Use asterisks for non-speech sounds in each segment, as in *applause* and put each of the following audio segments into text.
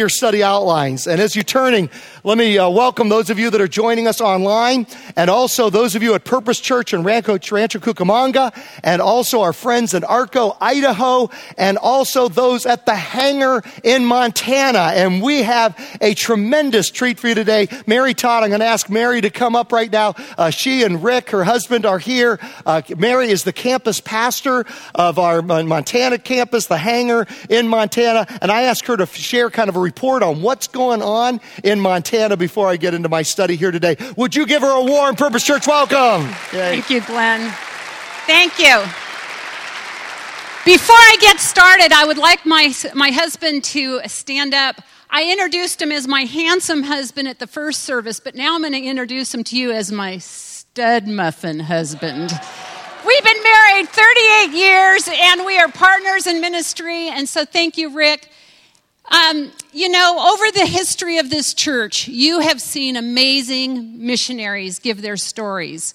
your study outlines. And as you're turning, let me uh, welcome those of you that are joining us online and also those of you at Purpose Church in Rancho, Rancho Cucamonga and also our friends in Arco, Idaho and also those at the hangar in Montana. And we have a tremendous treat for you today. Mary Todd, I'm going to ask Mary to come up right now. Uh, she and Rick, her husband, are here. Uh, Mary is the campus pastor of our Montana campus, the hangar in Montana. And I asked her to share kind of a report on what's going on in Montana before I get into my study here today. Would you give her a warm Purpose Church welcome? Yay. Thank you, Glenn. Thank you. Before I get started, I would like my, my husband to stand up. I introduced him as my handsome husband at the first service, but now I'm going to introduce him to you as my stud muffin husband. We've been married 38 years and we are partners in ministry. And so thank you, Rick. Um, you know, over the history of this church, you have seen amazing missionaries give their stories.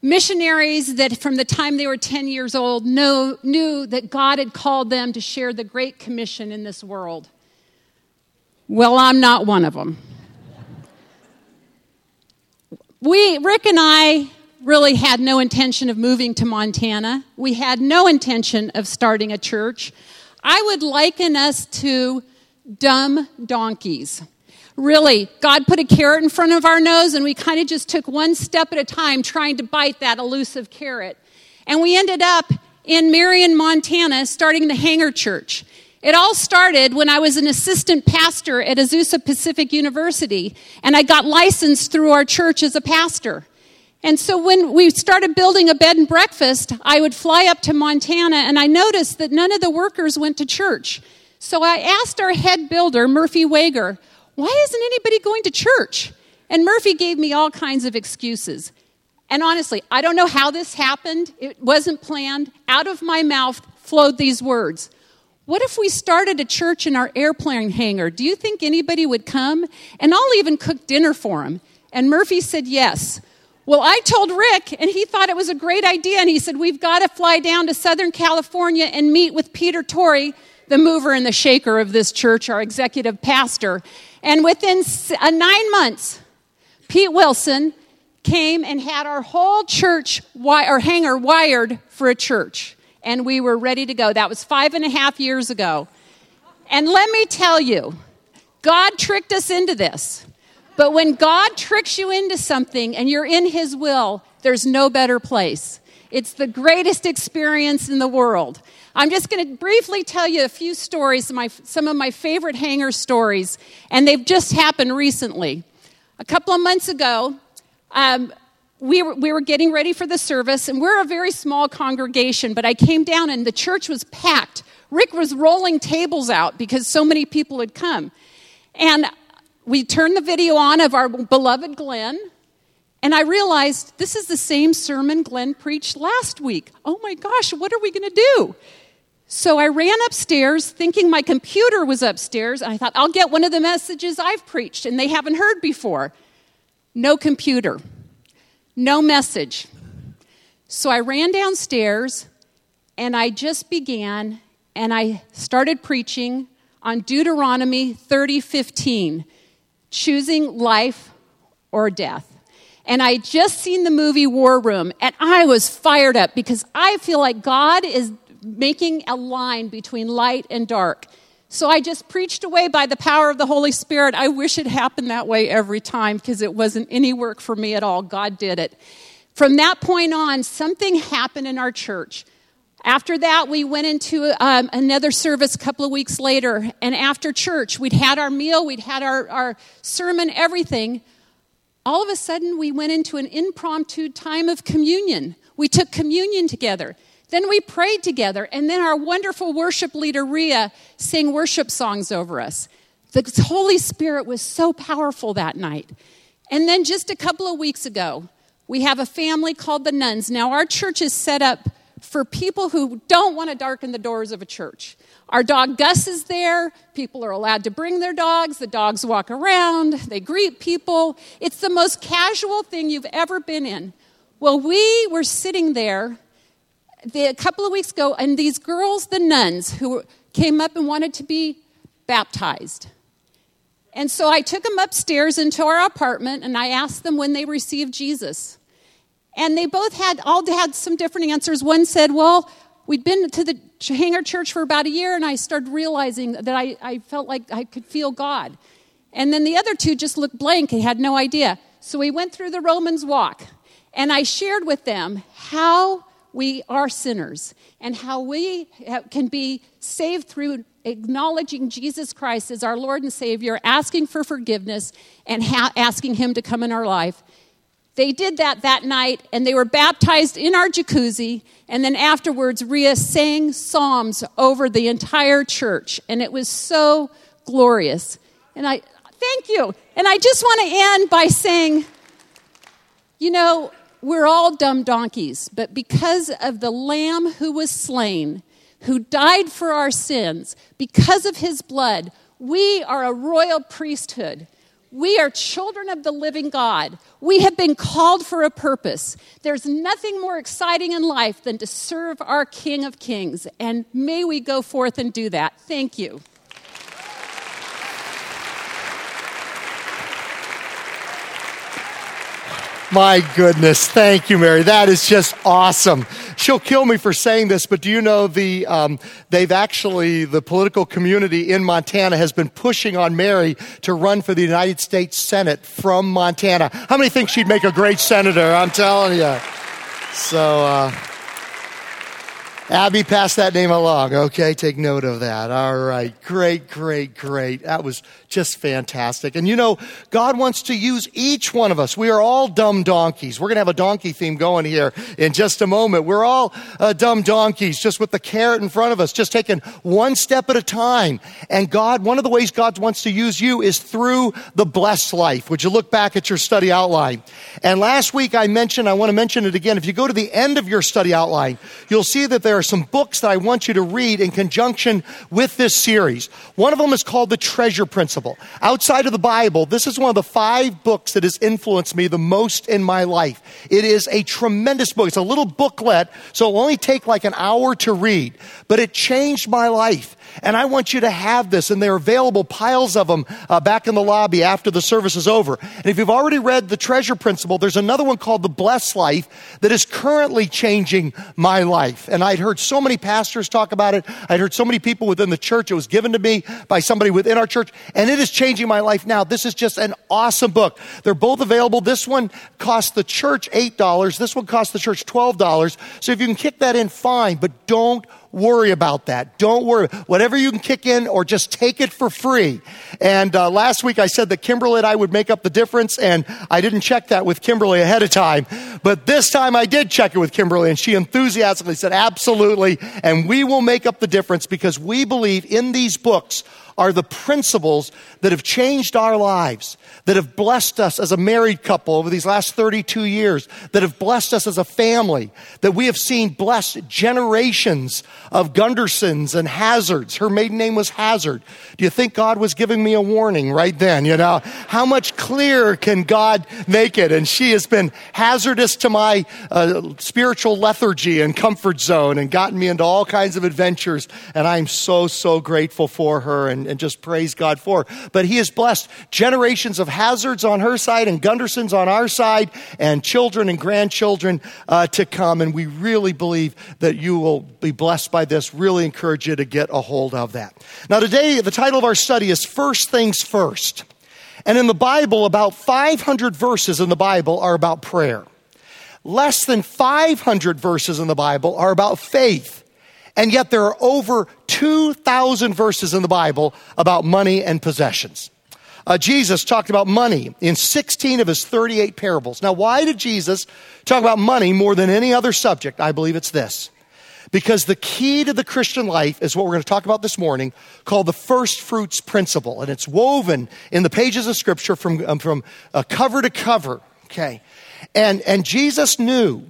Missionaries that from the time they were 10 years old know, knew that God had called them to share the Great Commission in this world. Well, I'm not one of them. We, Rick and I, really had no intention of moving to Montana. We had no intention of starting a church. I would liken us to dumb donkeys. Really, God put a carrot in front of our nose, and we kind of just took one step at a time trying to bite that elusive carrot. And we ended up in Marion, Montana, starting the Hangar Church. It all started when I was an assistant pastor at Azusa Pacific University, and I got licensed through our church as a pastor. And so when we started building a bed and breakfast, I would fly up to Montana, and I noticed that none of the workers went to church. So I asked our head builder, Murphy Wager, why isn't anybody going to church? And Murphy gave me all kinds of excuses. And honestly, I don't know how this happened. It wasn't planned. Out of my mouth flowed these words What if we started a church in our airplane hangar? Do you think anybody would come? And I'll even cook dinner for them. And Murphy said yes. Well, I told Rick, and he thought it was a great idea. And he said, We've got to fly down to Southern California and meet with Peter Torrey the mover and the shaker of this church, our executive pastor. And within uh, nine months, Pete Wilson came and had our whole church or hangar wired for a church. And we were ready to go. That was five and a half years ago. And let me tell you, God tricked us into this. But when God tricks you into something and you're in His will, there's no better place. It's the greatest experience in the world. I'm just going to briefly tell you a few stories, my, some of my favorite hangar stories, and they've just happened recently. A couple of months ago, um, we, were, we were getting ready for the service, and we're a very small congregation, but I came down and the church was packed. Rick was rolling tables out because so many people had come. And we turned the video on of our beloved Glenn, and I realized this is the same sermon Glenn preached last week. Oh my gosh, what are we going to do? So I ran upstairs thinking my computer was upstairs. And I thought, I'll get one of the messages I've preached and they haven't heard before. No computer, no message. So I ran downstairs and I just began and I started preaching on Deuteronomy 30:15, choosing life or death. And I just seen the movie War Room and I was fired up because I feel like God is making a line between light and dark. So I just preached away by the power of the Holy Spirit. I wish it happened that way every time because it wasn't any work for me at all. God did it. From that point on, something happened in our church. After that, we went into um, another service a couple of weeks later. And after church, we'd had our meal, we'd had our, our sermon, everything. All of a sudden, we went into an impromptu time of communion. We took communion together. Then we prayed together, and then our wonderful worship leader, Ria, sang worship songs over us. The Holy Spirit was so powerful that night. And then just a couple of weeks ago, we have a family called the Nuns. Now, our church is set up for people who don't want to darken the doors of a church. Our dog Gus is there. People are allowed to bring their dogs. The dogs walk around. They greet people. It's the most casual thing you've ever been in. Well, we were sitting there the, a couple of weeks ago, and these girls, the nuns, who came up and wanted to be baptized. And so I took them upstairs into our apartment and I asked them when they received Jesus. And they both had all had some different answers. One said, Well, we'd been to the hangar church for about a year and I started realizing that I, I felt like I could feel God. And then the other two just looked blank and had no idea. So we went through the Romans walk and I shared with them how we are sinners and how we can be saved through acknowledging Jesus Christ as our Lord and Savior, asking for forgiveness, and ha- asking Him to come in our life. They did that that night, and they were baptized in our jacuzzi. And then afterwards, Ria sang psalms over the entire church, and it was so glorious. And I thank you. And I just want to end by saying, you know, we're all dumb donkeys, but because of the Lamb who was slain, who died for our sins, because of his blood, we are a royal priesthood. We are children of the living God. We have been called for a purpose. There's nothing more exciting in life than to serve our King of Kings. And may we go forth and do that. Thank you. My goodness. Thank you, Mary. That is just awesome. She'll kill me for saying this, but do you know the, um, they've actually, the political community in Montana has been pushing on Mary to run for the United States Senate from Montana. How many think she'd make a great senator? I'm telling you. So, uh, Abby, pass that name along, okay? Take note of that. All right. Great, great, great. That was just fantastic. And you know, God wants to use each one of us. We are all dumb donkeys. We're going to have a donkey theme going here in just a moment. We're all uh, dumb donkeys, just with the carrot in front of us, just taking one step at a time. And God, one of the ways God wants to use you is through the blessed life. Would you look back at your study outline? And last week I mentioned, I want to mention it again. If you go to the end of your study outline, you'll see that there are some books that I want you to read in conjunction with this series. One of them is called The Treasure Principle. Outside of the Bible, this is one of the five books that has influenced me the most in my life. It is a tremendous book. It's a little booklet, so it'll only take like an hour to read, but it changed my life. And I want you to have this, and they're available, piles of them, uh, back in the lobby after the service is over. And if you've already read The Treasure Principle, there's another one called The Blessed Life that is currently changing my life. And I'd heard so many pastors talk about it. I'd heard so many people within the church. It was given to me by somebody within our church, and it is changing my life now. This is just an awesome book. They're both available. This one costs the church $8. This one costs the church $12. So if you can kick that in, fine, but don't worry about that. Don't worry. Whatever you can kick in or just take it for free. And uh, last week I said that Kimberly and I would make up the difference, and I didn't check that with Kimberly ahead of time. But this time I did check it with Kimberly, and she enthusiastically said, absolutely. And we will make up the difference because we believe in these books are the principles that have changed our lives, that have blessed us as a married couple over these last 32 years, that have blessed us as a family, that we have seen blessed generations of Gundersons and Hazards. Her maiden name was Hazard. Do you think God was giving me a warning right then? You know, how much clearer can God make it? And she has been hazardous to my uh, spiritual lethargy and comfort zone and gotten me into all kinds of adventures. And I'm so, so grateful for her. And and, and just praise God for. But He has blessed generations of hazards on her side and Gundersons on our side and children and grandchildren uh, to come. And we really believe that you will be blessed by this. Really encourage you to get a hold of that. Now, today, the title of our study is First Things First. And in the Bible, about 500 verses in the Bible are about prayer. Less than 500 verses in the Bible are about faith. And yet there are over 2,000 verses in the Bible about money and possessions. Uh, Jesus talked about money in 16 of his 38 parables. Now, why did Jesus talk about money more than any other subject? I believe it's this. Because the key to the Christian life is what we're going to talk about this morning, called the first fruits principle. And it's woven in the pages of Scripture from, um, from uh, cover to cover. Okay. And, and Jesus knew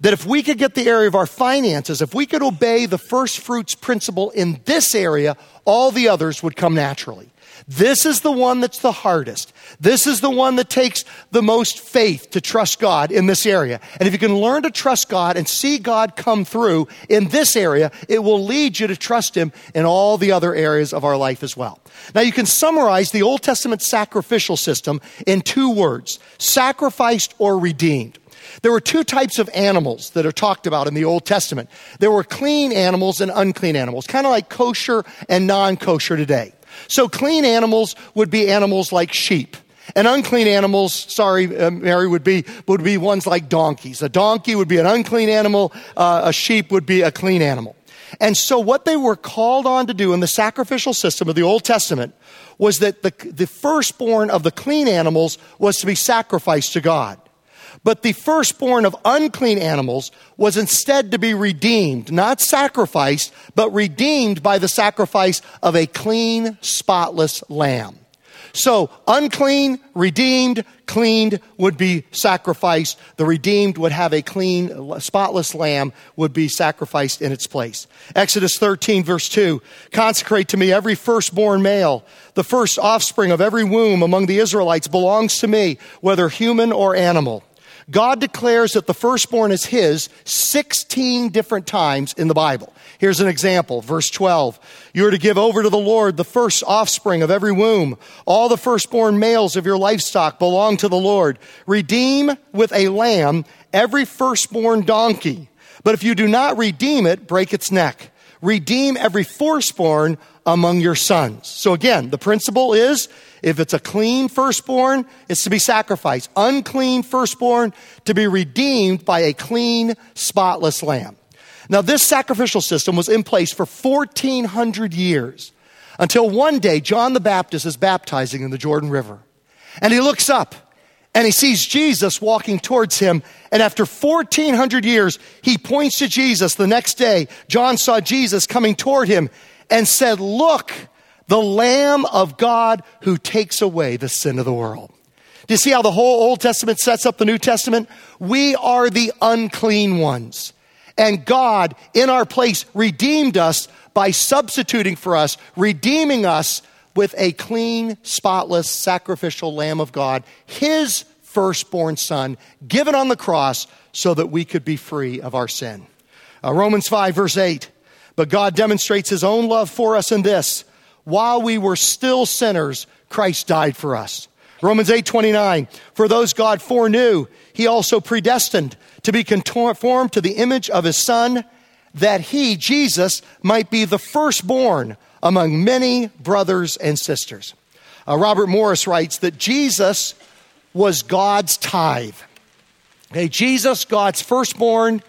that if we could get the area of our finances, if we could obey the first fruits principle in this area, all the others would come naturally. This is the one that's the hardest. This is the one that takes the most faith to trust God in this area. And if you can learn to trust God and see God come through in this area, it will lead you to trust Him in all the other areas of our life as well. Now you can summarize the Old Testament sacrificial system in two words sacrificed or redeemed. There were two types of animals that are talked about in the Old Testament. There were clean animals and unclean animals, kind of like kosher and non kosher today. So clean animals would be animals like sheep. And unclean animals, sorry, uh, Mary, would be, would be ones like donkeys. A donkey would be an unclean animal. Uh, a sheep would be a clean animal. And so what they were called on to do in the sacrificial system of the Old Testament was that the, the firstborn of the clean animals was to be sacrificed to God. But the firstborn of unclean animals was instead to be redeemed, not sacrificed, but redeemed by the sacrifice of a clean, spotless lamb. So, unclean, redeemed, cleaned would be sacrificed. The redeemed would have a clean, spotless lamb would be sacrificed in its place. Exodus 13, verse 2 Consecrate to me every firstborn male. The first offspring of every womb among the Israelites belongs to me, whether human or animal. God declares that the firstborn is his 16 different times in the Bible. Here's an example. Verse 12. You are to give over to the Lord the first offspring of every womb. All the firstborn males of your livestock belong to the Lord. Redeem with a lamb every firstborn donkey. But if you do not redeem it, break its neck. Redeem every firstborn among your sons. So again, the principle is if it's a clean firstborn, it's to be sacrificed. Unclean firstborn to be redeemed by a clean, spotless lamb. Now, this sacrificial system was in place for 1400 years until one day John the Baptist is baptizing in the Jordan River. And he looks up and he sees Jesus walking towards him. And after 1400 years, he points to Jesus the next day. John saw Jesus coming toward him and said, Look, the Lamb of God who takes away the sin of the world. Do you see how the whole Old Testament sets up the New Testament? We are the unclean ones. And God, in our place, redeemed us by substituting for us, redeeming us with a clean, spotless, sacrificial Lamb of God, His firstborn Son, given on the cross so that we could be free of our sin. Uh, Romans 5, verse 8. But God demonstrates His own love for us in this while we were still sinners, Christ died for us. Romans 8:29 For those God foreknew, he also predestined to be conformed to the image of his son that he Jesus might be the firstborn among many brothers and sisters. Uh, Robert Morris writes that Jesus was God's tithe. Okay, Jesus, God's firstborn,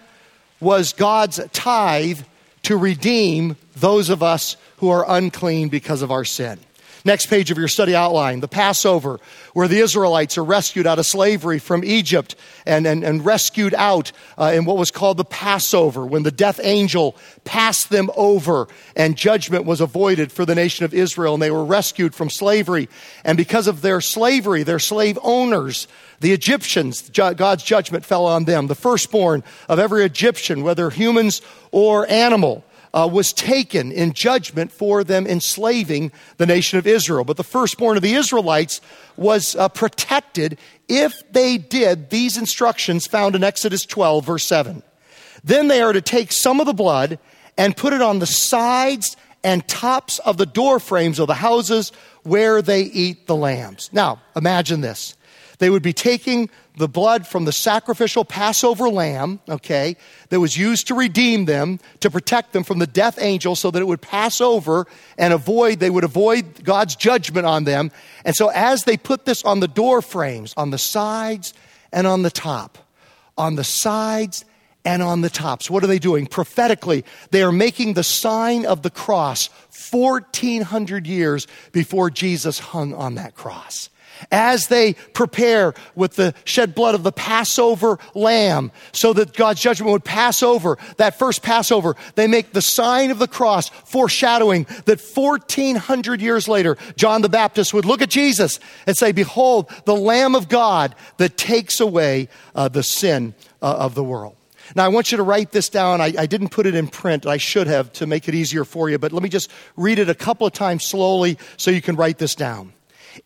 was God's tithe to redeem those of us who are unclean because of our sin. Next page of your study outline, the Passover, where the Israelites are rescued out of slavery from Egypt and, and, and rescued out uh, in what was called the Passover, when the death angel passed them over and judgment was avoided for the nation of Israel and they were rescued from slavery. And because of their slavery, their slave owners, the Egyptians, God's judgment fell on them. The firstborn of every Egyptian, whether humans or animal, uh, was taken in judgment for them enslaving the nation of Israel. But the firstborn of the Israelites was uh, protected if they did these instructions found in Exodus 12, verse 7. Then they are to take some of the blood and put it on the sides and tops of the door frames of the houses where they eat the lambs. Now, imagine this. They would be taking the blood from the sacrificial Passover lamb, okay, that was used to redeem them, to protect them from the death angel so that it would pass over and avoid, they would avoid God's judgment on them. And so as they put this on the door frames, on the sides and on the top, on the sides and on the tops, what are they doing? Prophetically, they are making the sign of the cross 1400 years before Jesus hung on that cross as they prepare with the shed blood of the Passover lamb so that God's judgment would pass over that first Passover, they make the sign of the cross foreshadowing that 1400 years later, John the Baptist would look at Jesus and say, behold, the Lamb of God that takes away uh, the sin uh, of the world. Now, I want you to write this down. I, I, didn't put it in print. I should have to make it easier for you, but let me just read it a couple of times slowly so you can write this down.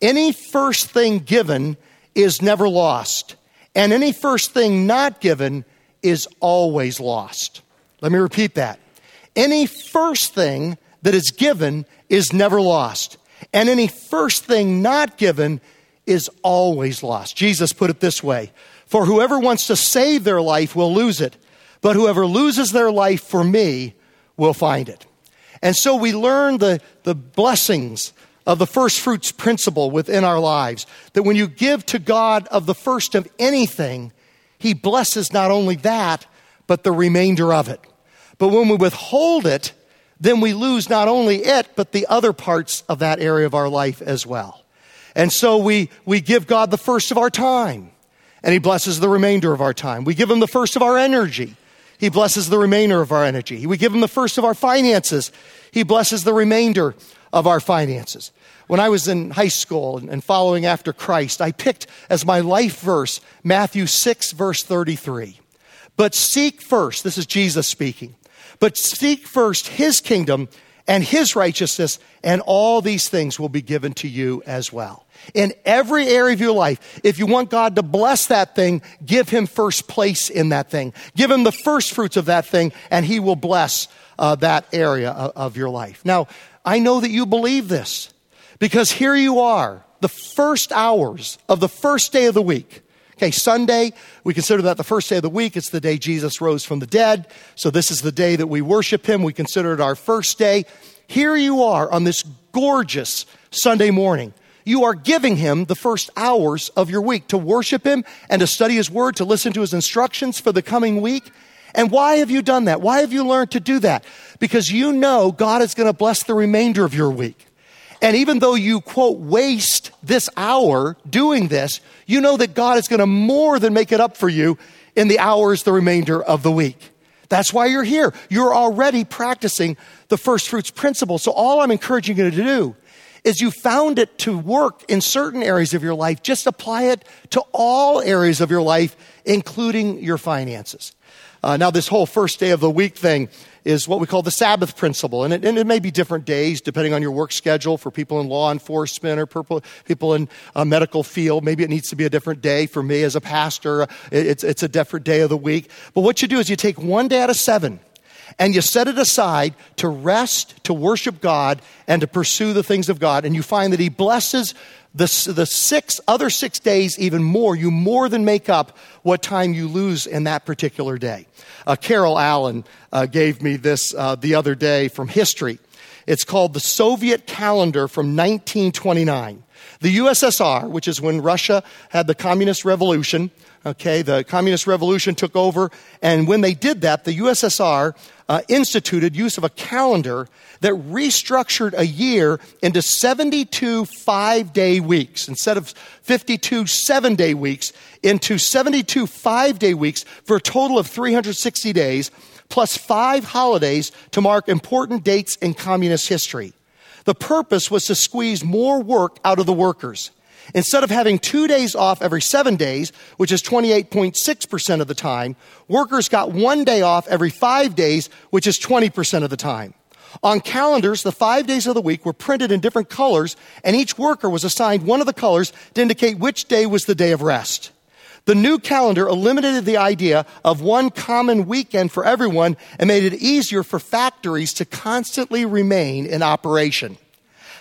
Any first thing given is never lost, and any first thing not given is always lost. Let me repeat that. Any first thing that is given is never lost, and any first thing not given is always lost. Jesus put it this way For whoever wants to save their life will lose it, but whoever loses their life for me will find it. And so we learn the, the blessings of the first fruits principle within our lives. That when you give to God of the first of anything, He blesses not only that, but the remainder of it. But when we withhold it, then we lose not only it, but the other parts of that area of our life as well. And so we, we give God the first of our time, and He blesses the remainder of our time. We give Him the first of our energy. He blesses the remainder of our energy. We give Him the first of our finances. He blesses the remainder of our finances. When I was in high school and following after Christ, I picked as my life verse Matthew 6, verse 33. But seek first, this is Jesus speaking, but seek first his kingdom and his righteousness, and all these things will be given to you as well. In every area of your life, if you want God to bless that thing, give him first place in that thing. Give him the first fruits of that thing, and he will bless uh, that area of, of your life. Now, I know that you believe this because here you are, the first hours of the first day of the week. Okay, Sunday, we consider that the first day of the week. It's the day Jesus rose from the dead. So this is the day that we worship him. We consider it our first day. Here you are on this gorgeous Sunday morning. You are giving him the first hours of your week to worship him and to study his word, to listen to his instructions for the coming week. And why have you done that? Why have you learned to do that? Because you know God is going to bless the remainder of your week. And even though you, quote, waste this hour doing this, you know that God is going to more than make it up for you in the hours the remainder of the week. That's why you're here. You're already practicing the first fruits principle. So all I'm encouraging you to do is you found it to work in certain areas of your life. Just apply it to all areas of your life, including your finances. Uh, now, this whole first day of the week thing is what we call the Sabbath principle. And it, and it may be different days depending on your work schedule for people in law enforcement or people in a medical field. Maybe it needs to be a different day. For me as a pastor, it's, it's a different day of the week. But what you do is you take one day out of seven and you set it aside to rest, to worship God, and to pursue the things of God. And you find that He blesses the, the six other six days even more. You more than make up what time you lose in that particular day. Uh, Carol Allen uh, gave me this uh, the other day from history. It's called the Soviet calendar from 1929. The USSR, which is when Russia had the communist revolution, okay, the communist revolution took over, and when they did that, the USSR uh, instituted use of a calendar that restructured a year into 72 five day weeks instead of 52 seven day weeks into 72 five day weeks for a total of 360 days plus five holidays to mark important dates in communist history. The purpose was to squeeze more work out of the workers. Instead of having two days off every seven days, which is 28.6% of the time, workers got one day off every five days, which is 20% of the time. On calendars, the five days of the week were printed in different colors, and each worker was assigned one of the colors to indicate which day was the day of rest. The new calendar eliminated the idea of one common weekend for everyone and made it easier for factories to constantly remain in operation.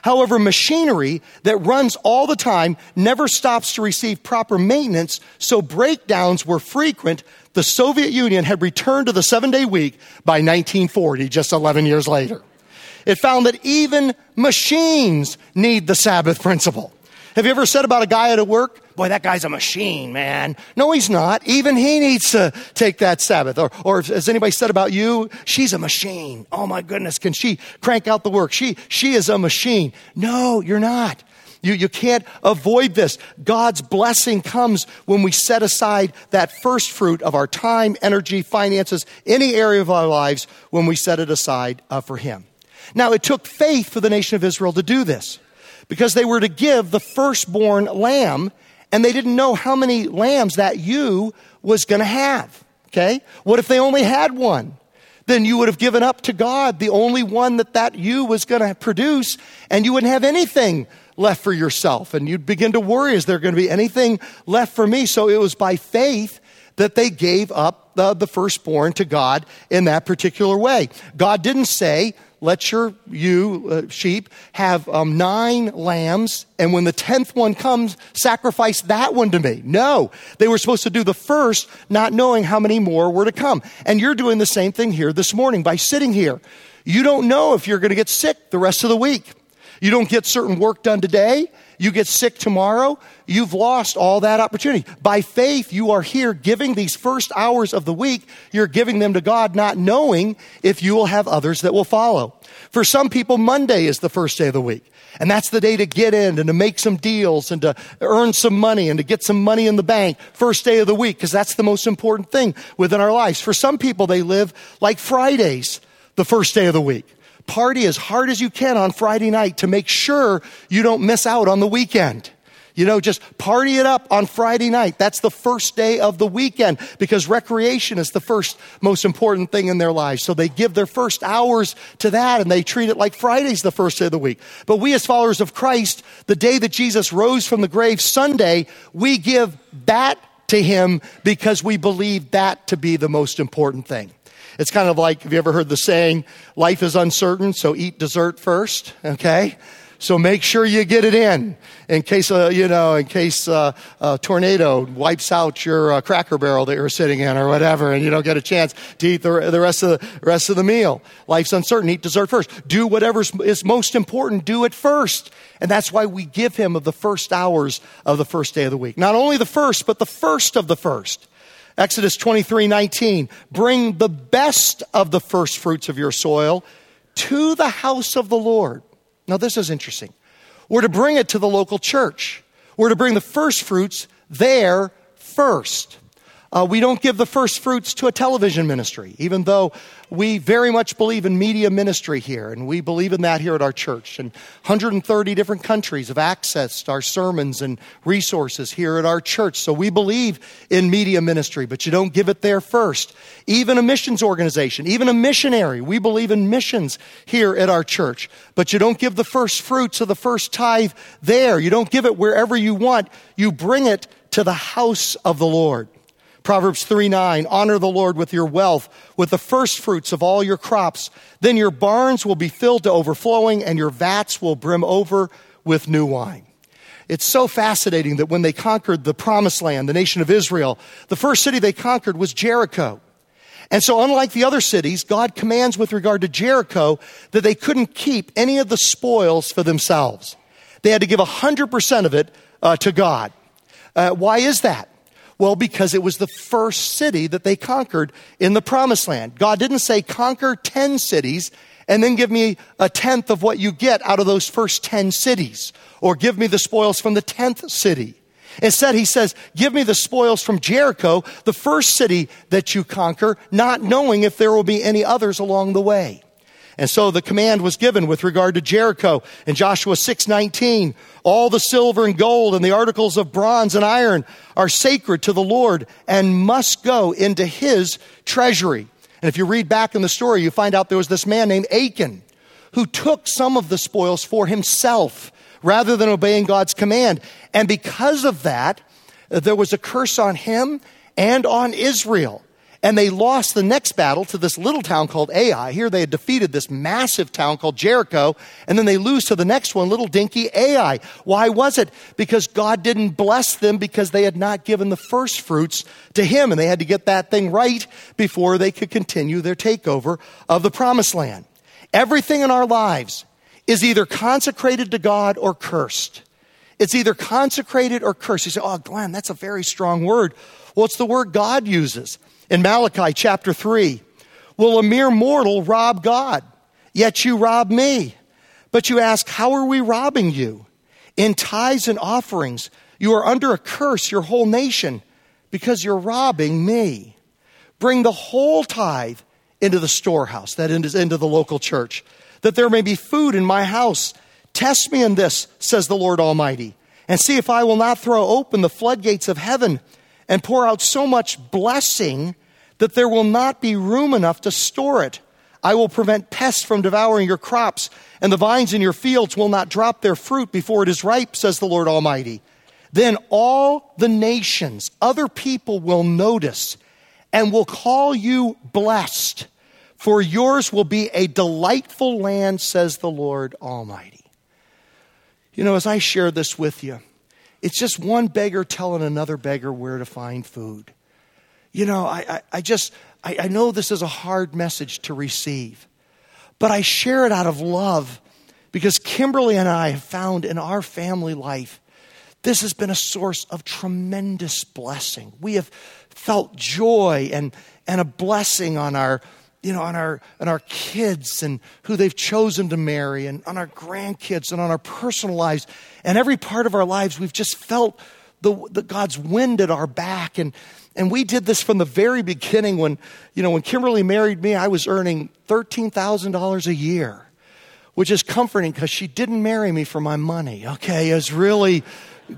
However, machinery that runs all the time never stops to receive proper maintenance, so breakdowns were frequent. The Soviet Union had returned to the seven day week by 1940, just 11 years later. It found that even machines need the Sabbath principle. Have you ever said about a guy at work, boy, that guy's a machine, man. No, he's not. Even he needs to take that Sabbath. Or, or has anybody said about you, she's a machine. Oh my goodness, can she crank out the work? She, she is a machine. No, you're not. You, you can't avoid this. God's blessing comes when we set aside that first fruit of our time, energy, finances, any area of our lives, when we set it aside uh, for Him. Now, it took faith for the nation of Israel to do this because they were to give the firstborn lamb and they didn't know how many lambs that ewe was going to have. Okay? What if they only had one? Then you would have given up to God the only one that that ewe was going to produce, and you wouldn't have anything left for yourself. And you'd begin to worry, is there going to be anything left for me? So it was by faith that they gave up the, the firstborn to God in that particular way. God didn't say, let your ewe uh, sheep have um, nine lambs and when the tenth one comes sacrifice that one to me. No. They were supposed to do the first not knowing how many more were to come. And you're doing the same thing here this morning by sitting here. You don't know if you're going to get sick the rest of the week you don't get certain work done today you get sick tomorrow, you've lost all that opportunity. By faith, you are here giving these first hours of the week, you're giving them to God, not knowing if you will have others that will follow. For some people, Monday is the first day of the week. And that's the day to get in and to make some deals and to earn some money and to get some money in the bank first day of the week because that's the most important thing within our lives. For some people, they live like Fridays the first day of the week party as hard as you can on Friday night to make sure you don't miss out on the weekend. You know, just party it up on Friday night. That's the first day of the weekend because recreation is the first most important thing in their lives. So they give their first hours to that and they treat it like Friday's the first day of the week. But we as followers of Christ, the day that Jesus rose from the grave, Sunday, we give that to him because we believe that to be the most important thing. It's kind of like, have you ever heard the saying, life is uncertain, so eat dessert first, okay? So make sure you get it in in case, uh, you know, in case uh, a tornado wipes out your uh, cracker barrel that you're sitting in or whatever, and you don't get a chance to eat the, the rest of the rest of the meal. Life's uncertain. Eat dessert first. Do whatever is most important. Do it first. And that's why we give him of the first hours of the first day of the week. Not only the first, but the first of the first. Exodus 23 19. Bring the best of the first fruits of your soil to the house of the Lord. Now, this is interesting. We're to bring it to the local church. We're to bring the first fruits there first. Uh, we don't give the first fruits to a television ministry, even though we very much believe in media ministry here, and we believe in that here at our church. And 130 different countries have accessed our sermons and resources here at our church. So we believe in media ministry, but you don't give it there first. Even a missions organization, even a missionary, we believe in missions here at our church, but you don't give the first fruits of the first tithe there. You don't give it wherever you want. You bring it to the house of the Lord. Proverbs 3 9, honor the Lord with your wealth, with the first fruits of all your crops. Then your barns will be filled to overflowing, and your vats will brim over with new wine. It's so fascinating that when they conquered the promised land, the nation of Israel, the first city they conquered was Jericho. And so, unlike the other cities, God commands with regard to Jericho that they couldn't keep any of the spoils for themselves. They had to give 100% of it uh, to God. Uh, why is that? Well, because it was the first city that they conquered in the promised land. God didn't say conquer 10 cities and then give me a tenth of what you get out of those first 10 cities or give me the spoils from the 10th city. Instead, he says, give me the spoils from Jericho, the first city that you conquer, not knowing if there will be any others along the way. And so the command was given with regard to Jericho in Joshua 6:19. All the silver and gold and the articles of bronze and iron are sacred to the Lord and must go into his treasury. And if you read back in the story, you find out there was this man named Achan who took some of the spoils for himself rather than obeying God's command. And because of that, there was a curse on him and on Israel. And they lost the next battle to this little town called Ai. Here they had defeated this massive town called Jericho. And then they lose to the next one, little dinky Ai. Why was it? Because God didn't bless them because they had not given the first fruits to Him. And they had to get that thing right before they could continue their takeover of the promised land. Everything in our lives is either consecrated to God or cursed. It's either consecrated or cursed. You say, oh, Glenn, that's a very strong word. Well, it's the word God uses. In Malachi chapter 3, will a mere mortal rob God? Yet you rob me. But you ask, how are we robbing you? In tithes and offerings, you are under a curse, your whole nation, because you're robbing me. Bring the whole tithe into the storehouse, that is into the local church, that there may be food in my house. Test me in this, says the Lord Almighty, and see if I will not throw open the floodgates of heaven and pour out so much blessing that there will not be room enough to store it. I will prevent pests from devouring your crops, and the vines in your fields will not drop their fruit before it is ripe, says the Lord Almighty. Then all the nations, other people will notice and will call you blessed, for yours will be a delightful land, says the Lord Almighty. You know, as I share this with you, it's just one beggar telling another beggar where to find food. You know, I, I, I just, I, I know this is a hard message to receive, but I share it out of love because Kimberly and I have found in our family life, this has been a source of tremendous blessing. We have felt joy and, and a blessing on our, you know, on our, on our kids and who they've chosen to marry and on our grandkids and on our personal lives. And every part of our lives, we've just felt the, the God's wind at our back. And, and we did this from the very beginning when, you know, when Kimberly married me, I was earning $13,000 a year, which is comforting because she didn't marry me for my money. Okay. It's really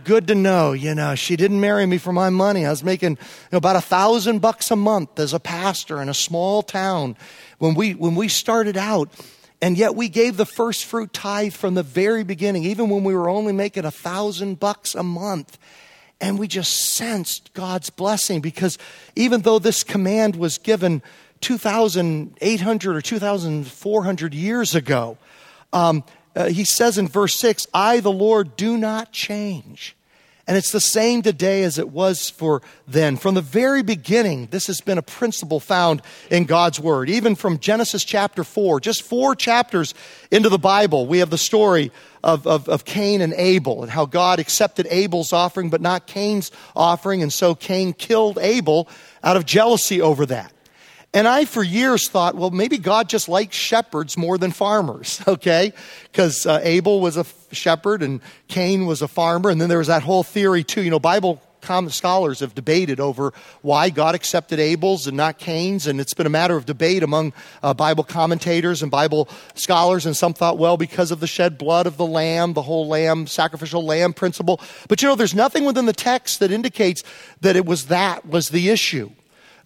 good to know, you know, she didn't marry me for my money. I was making you know, about a thousand bucks a month as a pastor in a small town when we, when we started out. And yet we gave the first fruit tithe from the very beginning, even when we were only making a thousand bucks a month. And we just sensed God's blessing because even though this command was given 2,800 or 2,400 years ago, um, uh, he says in verse 6, I, the Lord, do not change. And it's the same today as it was for then. From the very beginning, this has been a principle found in God's Word. Even from Genesis chapter 4, just four chapters into the Bible, we have the story of, of, of, Cain and Abel and how God accepted Abel's offering but not Cain's offering. And so Cain killed Abel out of jealousy over that. And I, for years, thought, well, maybe God just likes shepherds more than farmers, *laughs* okay? Because uh, Abel was a shepherd and Cain was a farmer. And then there was that whole theory, too. You know, Bible scholars have debated over why God accepted Abel's and not Cain's, and it's been a matter of debate among uh, Bible commentators and Bible scholars. And some thought, well, because of the shed blood of the lamb, the whole lamb, sacrificial lamb principle. But you know, there's nothing within the text that indicates that it was that was the issue.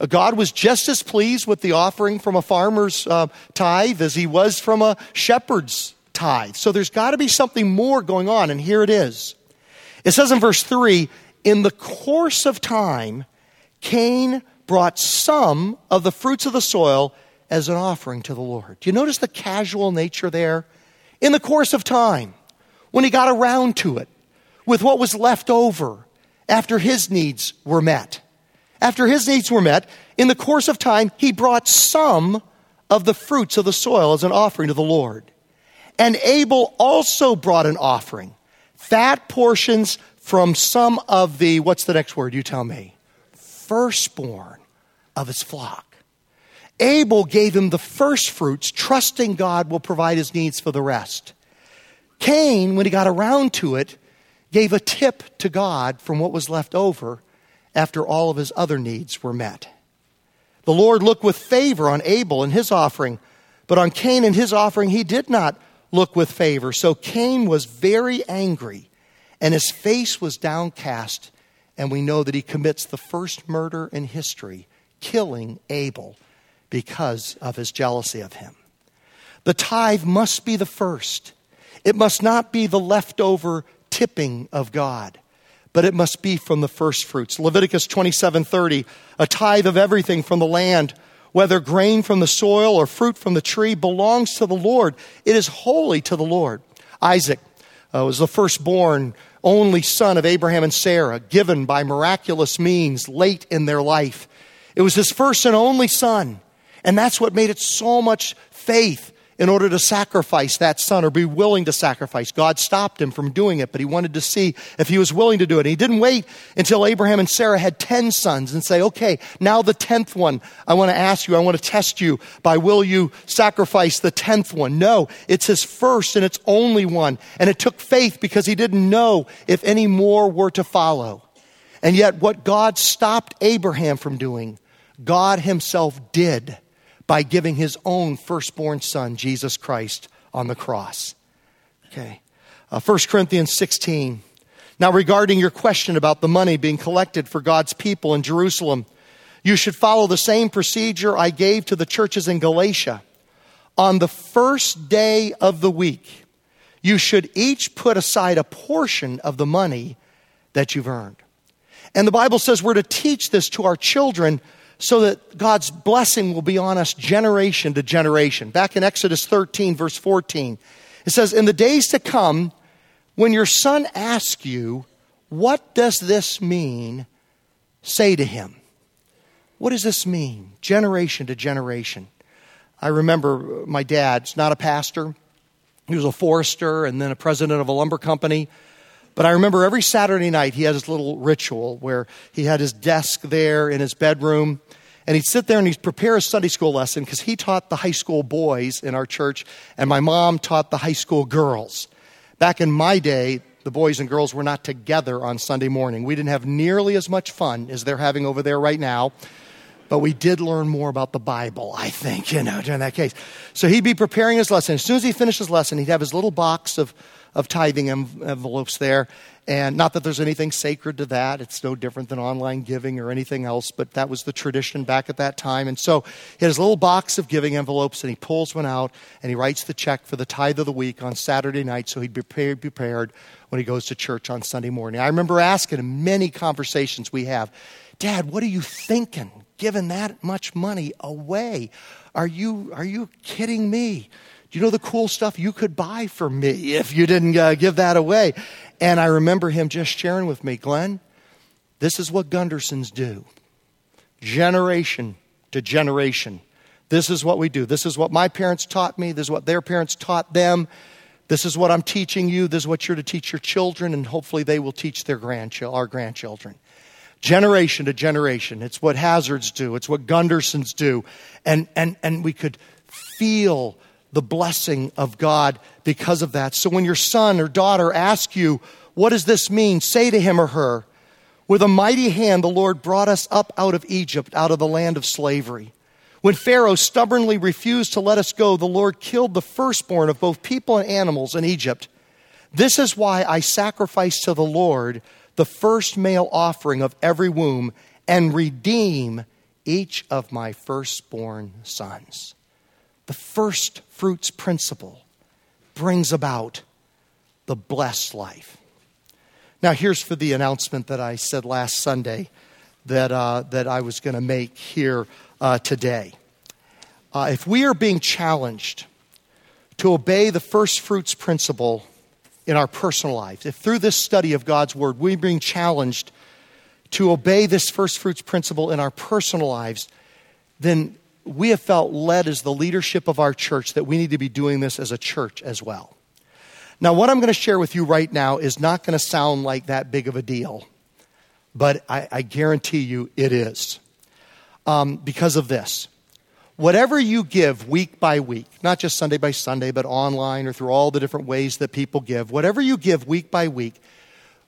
God was just as pleased with the offering from a farmer's uh, tithe as he was from a shepherd's tithe. So there's got to be something more going on, and here it is. It says in verse 3 In the course of time, Cain brought some of the fruits of the soil as an offering to the Lord. Do you notice the casual nature there? In the course of time, when he got around to it, with what was left over after his needs were met. After his needs were met, in the course of time, he brought some of the fruits of the soil as an offering to the Lord. And Abel also brought an offering, fat portions from some of the, what's the next word? You tell me. Firstborn of his flock. Abel gave him the first fruits, trusting God will provide his needs for the rest. Cain, when he got around to it, gave a tip to God from what was left over after all of his other needs were met. The Lord looked with favor on Abel and his offering, but on Cain and his offering he did not look with favor. So Cain was very angry, and his face was downcast, and we know that he commits the first murder in history, killing Abel because of his jealousy of him. The tithe must be the first. It must not be the leftover tipping of God but it must be from the first fruits. Leviticus 27:30, a tithe of everything from the land, whether grain from the soil or fruit from the tree belongs to the Lord. It is holy to the Lord. Isaac uh, was the firstborn only son of Abraham and Sarah, given by miraculous means late in their life. It was his first and only son, and that's what made it so much faith in order to sacrifice that son or be willing to sacrifice. God stopped him from doing it, but he wanted to see if he was willing to do it. he didn't wait until Abraham and Sarah had 10 sons and say, okay, now the 10th one, I want to ask you, I want to test you by will you sacrifice the 10th one? No, it's his first and it's only one. And it took faith because he didn't know if any more were to follow. And yet what God stopped Abraham from doing, God himself did by giving his own firstborn son, Jesus Christ, on the cross. Okay. Uh, 1 Corinthians 16. Now, regarding your question about the money being collected for God's people in Jerusalem, You should follow the same procedure I gave to the churches in Galatia. On the first day of the week, you should each put aside a portion of the money that you've earned. And the Bible says we're to teach this to our children so that God's blessing will be on us generation to generation. Back in Exodus 13, verse 14, it says, In the days to come, when your son asks you, What does this mean? say to him, What does this mean? Generation to generation. I remember my dad's not a pastor, he was a forester and then a president of a lumber company. But I remember every Saturday night he had his little ritual where he had his desk there in his bedroom. And he'd sit there and he'd prepare his Sunday school lesson because he taught the high school boys in our church, and my mom taught the high school girls. Back in my day, the boys and girls were not together on Sunday morning. We didn't have nearly as much fun as they're having over there right now. But we did learn more about the Bible, I think, you know, during that case. So he'd be preparing his lesson. As soon as he finished his lesson, he'd have his little box of, of tithing envelopes there. And not that there's anything sacred to that. It's no different than online giving or anything else, but that was the tradition back at that time. And so he had his little box of giving envelopes and he pulls one out and he writes the check for the tithe of the week on Saturday night so he'd be prepared, prepared when he goes to church on Sunday morning. I remember asking him many conversations we have, Dad, what are you thinking? giving that much money away. Are you, are you kidding me? Do you know the cool stuff you could buy for me if you didn't uh, give that away? And I remember him just sharing with me, Glenn, this is what Gundersons do. Generation to generation. This is what we do. This is what my parents taught me. This is what their parents taught them. This is what I'm teaching you. This is what you're to teach your children, and hopefully they will teach their grandchildren, our grandchildren generation to generation. It's what Hazards do, it's what Gundersons do. And, and, and we could feel the blessing of God because of that. So when your son or daughter asks you, What does this mean? say to him or her, With a mighty hand, the Lord brought us up out of Egypt, out of the land of slavery. When Pharaoh stubbornly refused to let us go, the Lord killed the firstborn of both people and animals in Egypt. This is why I sacrifice to the Lord the first male offering of every womb and redeem each of my firstborn sons. The first fruits principle brings about the blessed life. Now, here's for the announcement that I said last Sunday that, uh, that I was going to make here uh, today. Uh, if we are being challenged to obey the first fruits principle in our personal lives, if through this study of God's Word we're being challenged to obey this first fruits principle in our personal lives, then we have felt led as the leadership of our church that we need to be doing this as a church as well. Now, what I'm going to share with you right now is not going to sound like that big of a deal, but I, I guarantee you it is. Um, because of this whatever you give week by week, not just Sunday by Sunday, but online or through all the different ways that people give, whatever you give week by week,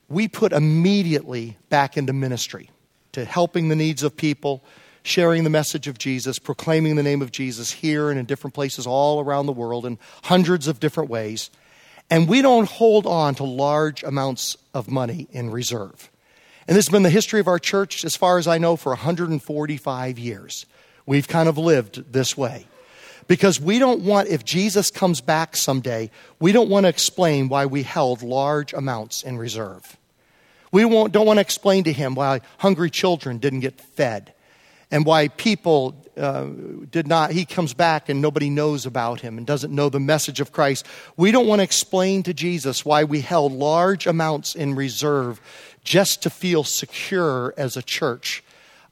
we put immediately back into ministry to helping the needs of people, sharing the message of Jesus, proclaiming the name of Jesus here and in different places all around the world in hundreds of different ways. And we don't hold on to large amounts of money in reserve. And this has been the history of our church, as far as I know, for 145 years. We've kind of lived this way. Because we don't want, if Jesus comes back someday, we don't want to explain why we held large amounts in reserve. We don't want to explain to him why hungry children didn't get fed and why people uh, did not, he comes back and nobody knows about him and doesn't know the message of Christ. We don't want to explain to Jesus why we held large amounts in reserve just to feel secure as a church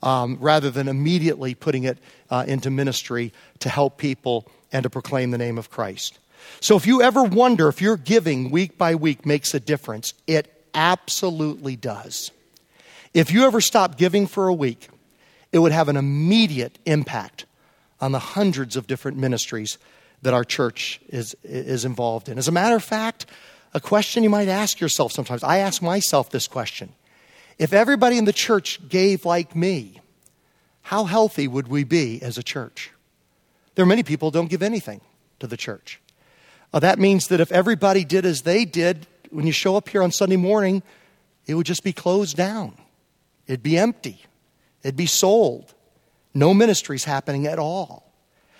um, rather than immediately putting it uh, into ministry to help people and to proclaim the name of Christ. So if you ever wonder if your giving week by week makes a difference, it absolutely does. If you ever stop giving for a week, it would have an immediate impact on the hundreds of different ministries that our church is, is involved in. As a matter of fact, a question you might ask yourself sometimes, I ask myself this question if everybody in the church gave like me, how healthy would we be as a church? There are many people who don't give anything to the church. Uh, that means that if everybody did as they did, when you show up here on Sunday morning, it would just be closed down. It'd be empty. It'd be sold. no ministries happening at all.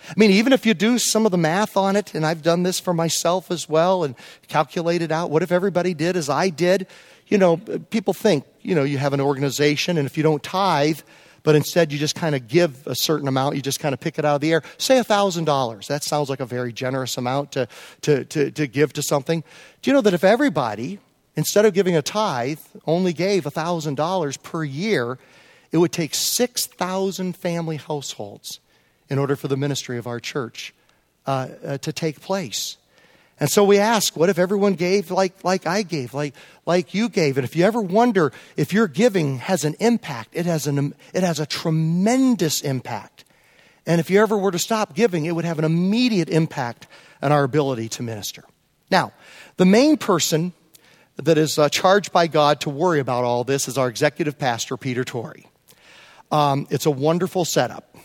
I mean, even if you do some of the math on it, and I've done this for myself as well and calculated out what if everybody did as I did? You know, people think, you know, you have an organization, and if you don't tithe, but instead you just kind of give a certain amount, you just kind of pick it out of the air. Say $1,000. That sounds like a very generous amount to, to, to, to give to something. Do you know that if everybody, instead of giving a tithe, only gave $1,000 per year, it would take 6,000 family households in order for the ministry of our church uh, uh, to take place. And so we ask, what if everyone gave like, like I gave, like, like you gave? And if you ever wonder if your giving has an impact, it has, an, it has a tremendous impact. And if you ever were to stop giving, it would have an immediate impact on our ability to minister. Now, the main person that is uh, charged by God to worry about all this is our executive pastor, Peter Torrey. Um, it's a wonderful setup.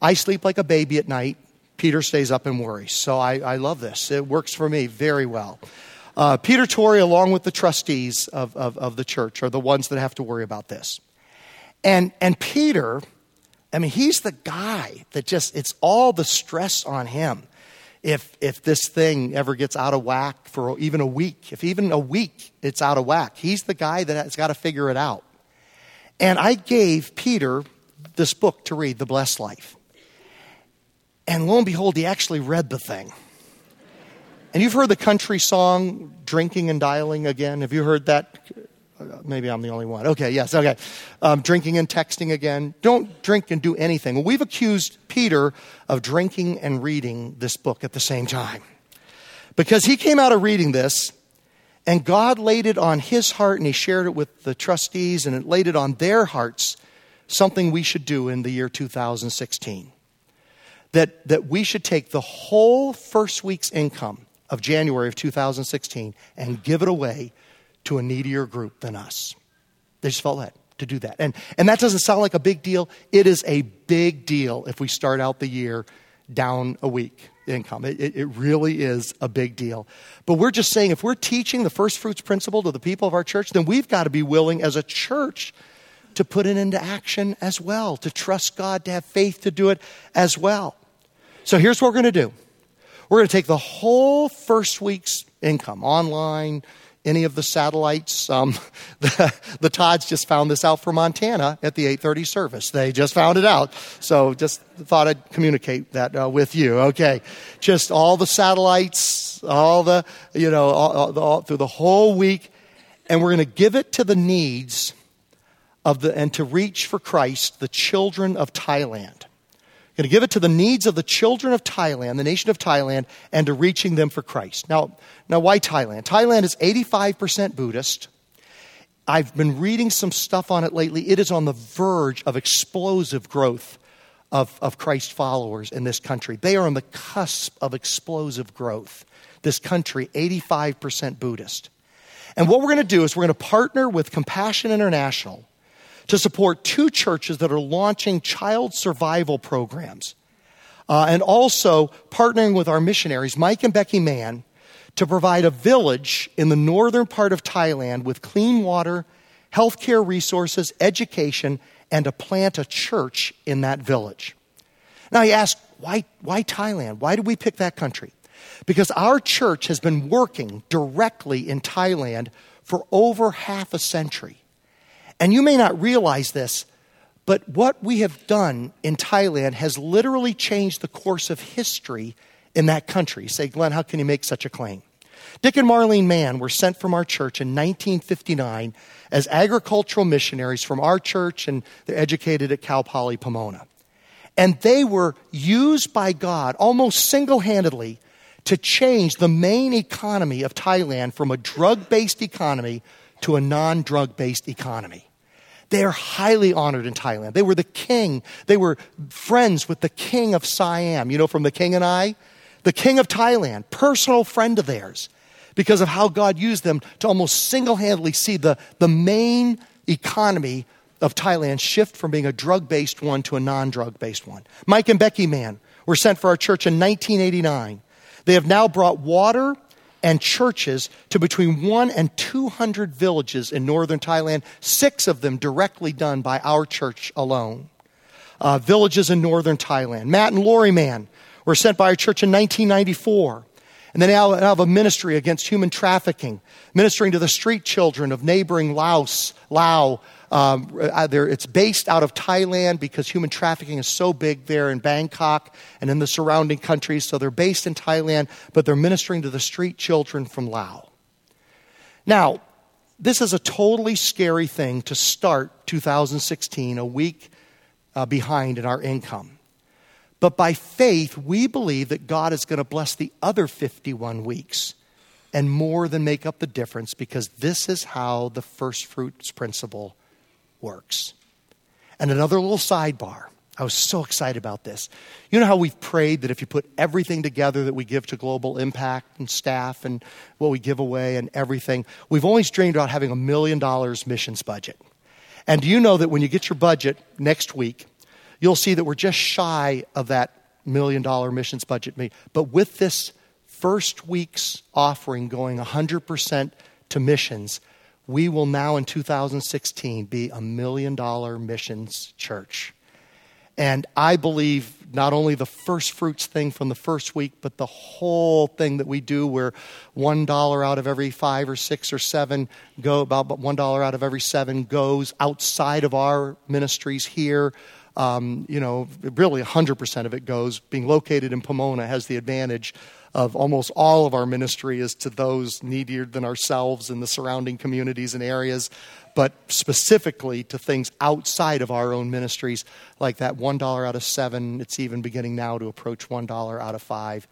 I sleep like a baby at night. Peter stays up and worries. So I, I love this. It works for me very well. Uh, Peter Torrey, along with the trustees of, of, of the church, are the ones that have to worry about this. And, and Peter, I mean, he's the guy that just, it's all the stress on him. If, if this thing ever gets out of whack for even a week, if even a week it's out of whack, he's the guy that has got to figure it out. And I gave Peter this book to read, The Blessed Life. And lo and behold, he actually read the thing. And you've heard the country song, Drinking and Dialing Again. Have you heard that? Maybe I'm the only one. Okay, yes, okay. Um, drinking and texting again. Don't drink and do anything. Well, we've accused Peter of drinking and reading this book at the same time. Because he came out of reading this and God laid it on his heart and he shared it with the trustees and it laid it on their hearts, something we should do in the year 2016. That, that we should take the whole first week's income of January of 2016 and give it away to a needier group than us. They just felt that to do that. And, and that doesn't sound like a big deal. It is a big deal if we start out the year down a week income. It, it, it, really is a big deal. But we're just saying if we're teaching the first fruits principle to the people of our church, then we've got to be willing as a church to put it into action as well, to trust God, to have faith to do it as well. So here's what we're going to do we're going to take the whole first week's income, online, any of the satellites. Um, *laughs* the, the Todds just found this out for Montana at the 8:30 service. They just found it out, so just thought I'd communicate that uh, with you. Okay, just all the satellites, all the you know, all, all, through the whole week, and we're going to give it to the needs of the and to reach for Christ the children of Thailand going to give it to the needs of the children of Thailand, the nation of Thailand, and to reaching them for Christ. Now, now why Thailand? Thailand is 85% Buddhist. I've been reading some stuff on it lately. It is on the verge of explosive growth of, of Christ followers in this country. They are on the cusp of explosive growth. This country, 85% Buddhist. And what we're going to do is we're going to partner with Compassion International to support two churches that are launching child survival programs. Uh, and also partnering with our missionaries, Mike and Becky Mann, to provide a village in the northern part of Thailand with clean water, healthcare resources, education, and to plant a church in that village. Now you ask, why, why Thailand? Why did we pick that country? Because our church has been working directly in Thailand for over half a century. And you may not realize this, but what we have done in Thailand has literally changed the course of history in that country. You say, Glenn, how can you make such a claim? Dick and Marlene Mann were sent from our church in 1959 as agricultural missionaries from our church, and they're educated at Cal Poly Pomona. And they were used by God almost single handedly to change the main economy of Thailand from a drug based economy to a non drug based economy. They are highly honored in Thailand. They were the king. They were friends with the king of Siam, you know, from The King and I. The king of Thailand, personal friend of theirs, because of how God used them to almost single handedly see the, the main economy of Thailand shift from being a drug based one to a non drug based one. Mike and Becky Mann were sent for our church in 1989. They have now brought water and churches to between one and 200 villages in northern Thailand, six of them directly done by our church alone. uh, villages in northern Thailand. Matt and Lori Mann were sent by our church in 1994. And they now have a ministry against human trafficking, ministering to the street children of neighboring Laos, Lao. Um, uh, it's based out of Thailand because human trafficking is so big there in Bangkok and in the surrounding countries. So they're based in Thailand, but they're ministering to the street children from Laos. Now, this is a totally scary thing to start 2016 a week uh, behind in our income. But by faith, we believe that God is going to bless the other 51 weeks and more than make up the difference because this is how the first fruits principle works. And another little sidebar. I was so excited about this. You know how we've prayed that if you put everything together that we give to Global Impact and staff and what we give away and everything, we've always dreamed about having a million dollars missions budget. And do you know that when you get your budget next week, you'll see that we're just shy of that million dollar missions budget. But with this first week's offering going 100% to missions, we will now in 2016 be a million dollar missions church. And I believe not only the first fruits thing from the first week, but the whole thing that we do where one dollar out of every five or six or seven go about one dollar out of every seven goes outside of our ministries here um, you know, really 100% of it goes. Being located in Pomona has the advantage of almost all of our ministry is to those needier than ourselves in the surrounding communities and areas, but specifically to things outside of our own ministries, like that $1 out of seven. It's even beginning now to approach $1 out of five.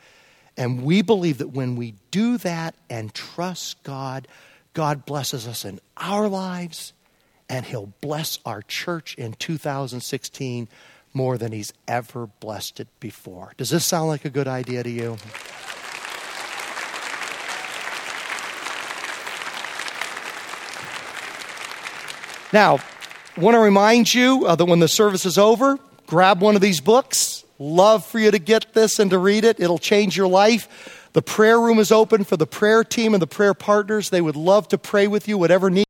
And we believe that when we do that and trust God, God blesses us in our lives and He'll bless our church in 2016 more than He's ever blessed it before. Does this sound like a good idea to you? Now, want to remind you uh, that when the service is over, grab one of these books. Love for you to get this and to read it. It'll change your life. The prayer room is open for the prayer team and the prayer partners. They would love to pray with you, whatever need.